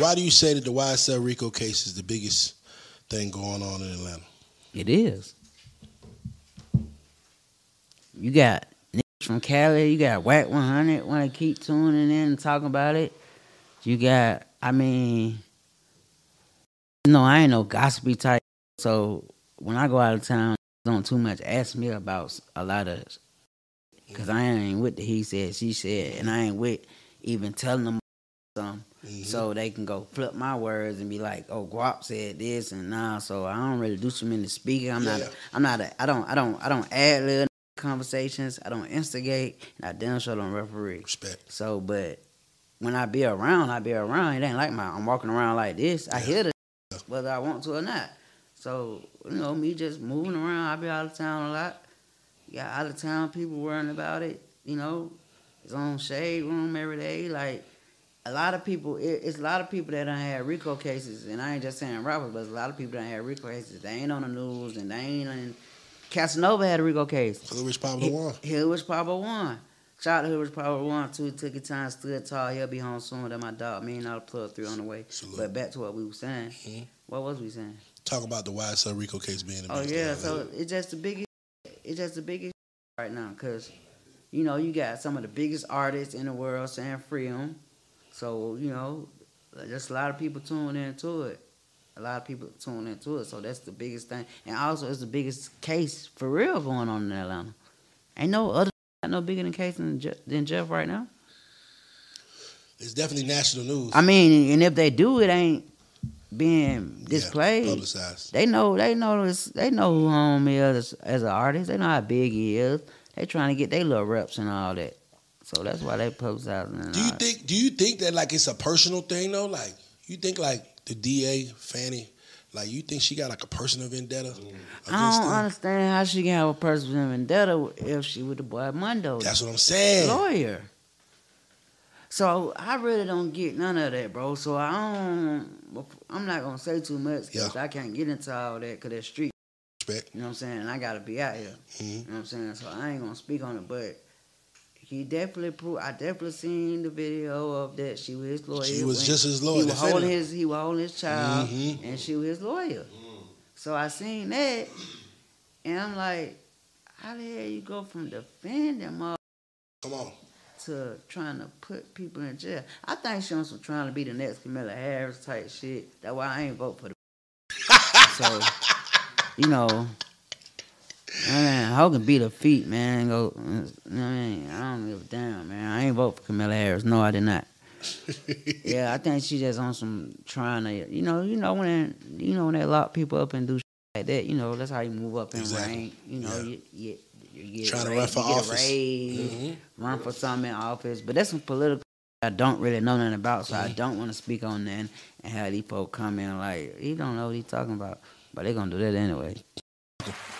Why do you say that the YSL Rico case is the biggest thing going on in Atlanta? It is. You got niggas from Cali, you got Wack 100 want to keep tuning in and talking about it. You got, I mean, no, I ain't no gossipy type. So when I go out of town, don't too much ask me about a lot of, because I ain't with the he said, she said, and I ain't with even telling them something. Mm-hmm. So they can go flip my words and be like, "Oh, Guap said this and nah." So I don't really do too many speaking. I'm not. Yeah. A, I'm not. A, I don't. I don't. I don't add little conversations. I don't instigate, and I damn sure don't referee. Respect. So, but when I be around, I be around. It ain't like my. I'm walking around like this. I hear the whether I want to or not. So you know, me just moving around. I be out of town a lot. Got out of town people worrying about it. You know, it's on shade room every day. Like a lot of people, it, it's a lot of people that done had RICO cases, and I ain't just saying rappers, but a lot of people that had RICO cases. They ain't on the news, and they ain't in. Casanova had a RICO case. Hood Rich Pablo Juan. Hill was Papa one. Shout out to Hill was Papa one too. Took your time, stood tall. He'll be home soon. That my dog. Me and all plug three on the way. Salute. But back to what we were saying. Mhm. What was we saying? Talk about the YSL Rico case being the Oh yeah, so it's just the biggest. It's just the biggest right now, cause you know you got some of the biggest artists in the world saying free 'em. So you know, just a lot of people tuning into it. A lot of people tune into it, so that's the biggest thing. And also, it's the biggest case for real going on in Atlanta. Ain't no other, no bigger than case than, Je- than Jeff right now. it's definitely national news. I mean, and if they do, it ain't being displayed. Yeah, publicized. They know, they know this, they know who home is as an artist. They know how big he is. They trying to get their little reps and all that. So that's why they post out. Do you think? Do you think that like it's a personal thing though? Like you think like the DA Fani, like you think she got like a personal vendetta I don't them? understand how she can have a personal vendetta if she with the boy Mundo, That's what I'm saying. lawyer. So I really don't get none of that, bro. So I don't. I'm not gonna say too much because Yeah. I can't get into all that because that's street. Respect. You know what I'm saying? And I gotta be out here. Mhm. You know what I'm saying? So I ain't gonna speak on it, but he definitely proved. I definitely seen the video of that. She was his lawyer. She was just his lawyer. He was holding his. He was holding his child, Mhm. and she was his lawyer. So I seen that, and I'm like, how the hell you go from defending mother Come on. to trying to put people in jail? I think she on some trying to be the next Kamala Harris type shit. That's why I ain't vote for the. so, you know. I mean, Hogan beat her feet, man. and Go, you know what I mean? I don't give a damn, man. I ain't vote for Kamala Harris. No, I did not. yeah, I think she just on some trying to, you know, you know when you know when they lock people up and do shit like that. You know, that's how you move up in Exactly. rank. You know, Yeah. you, you, you get Trying to run for office. a raise, Mhm. run for something in office. But that's some political. I don't really know nothing about, so I Mm-hmm. don't want to speak on that and have these folks come in like he don't know what he's talking about. But they're gonna do that anyway.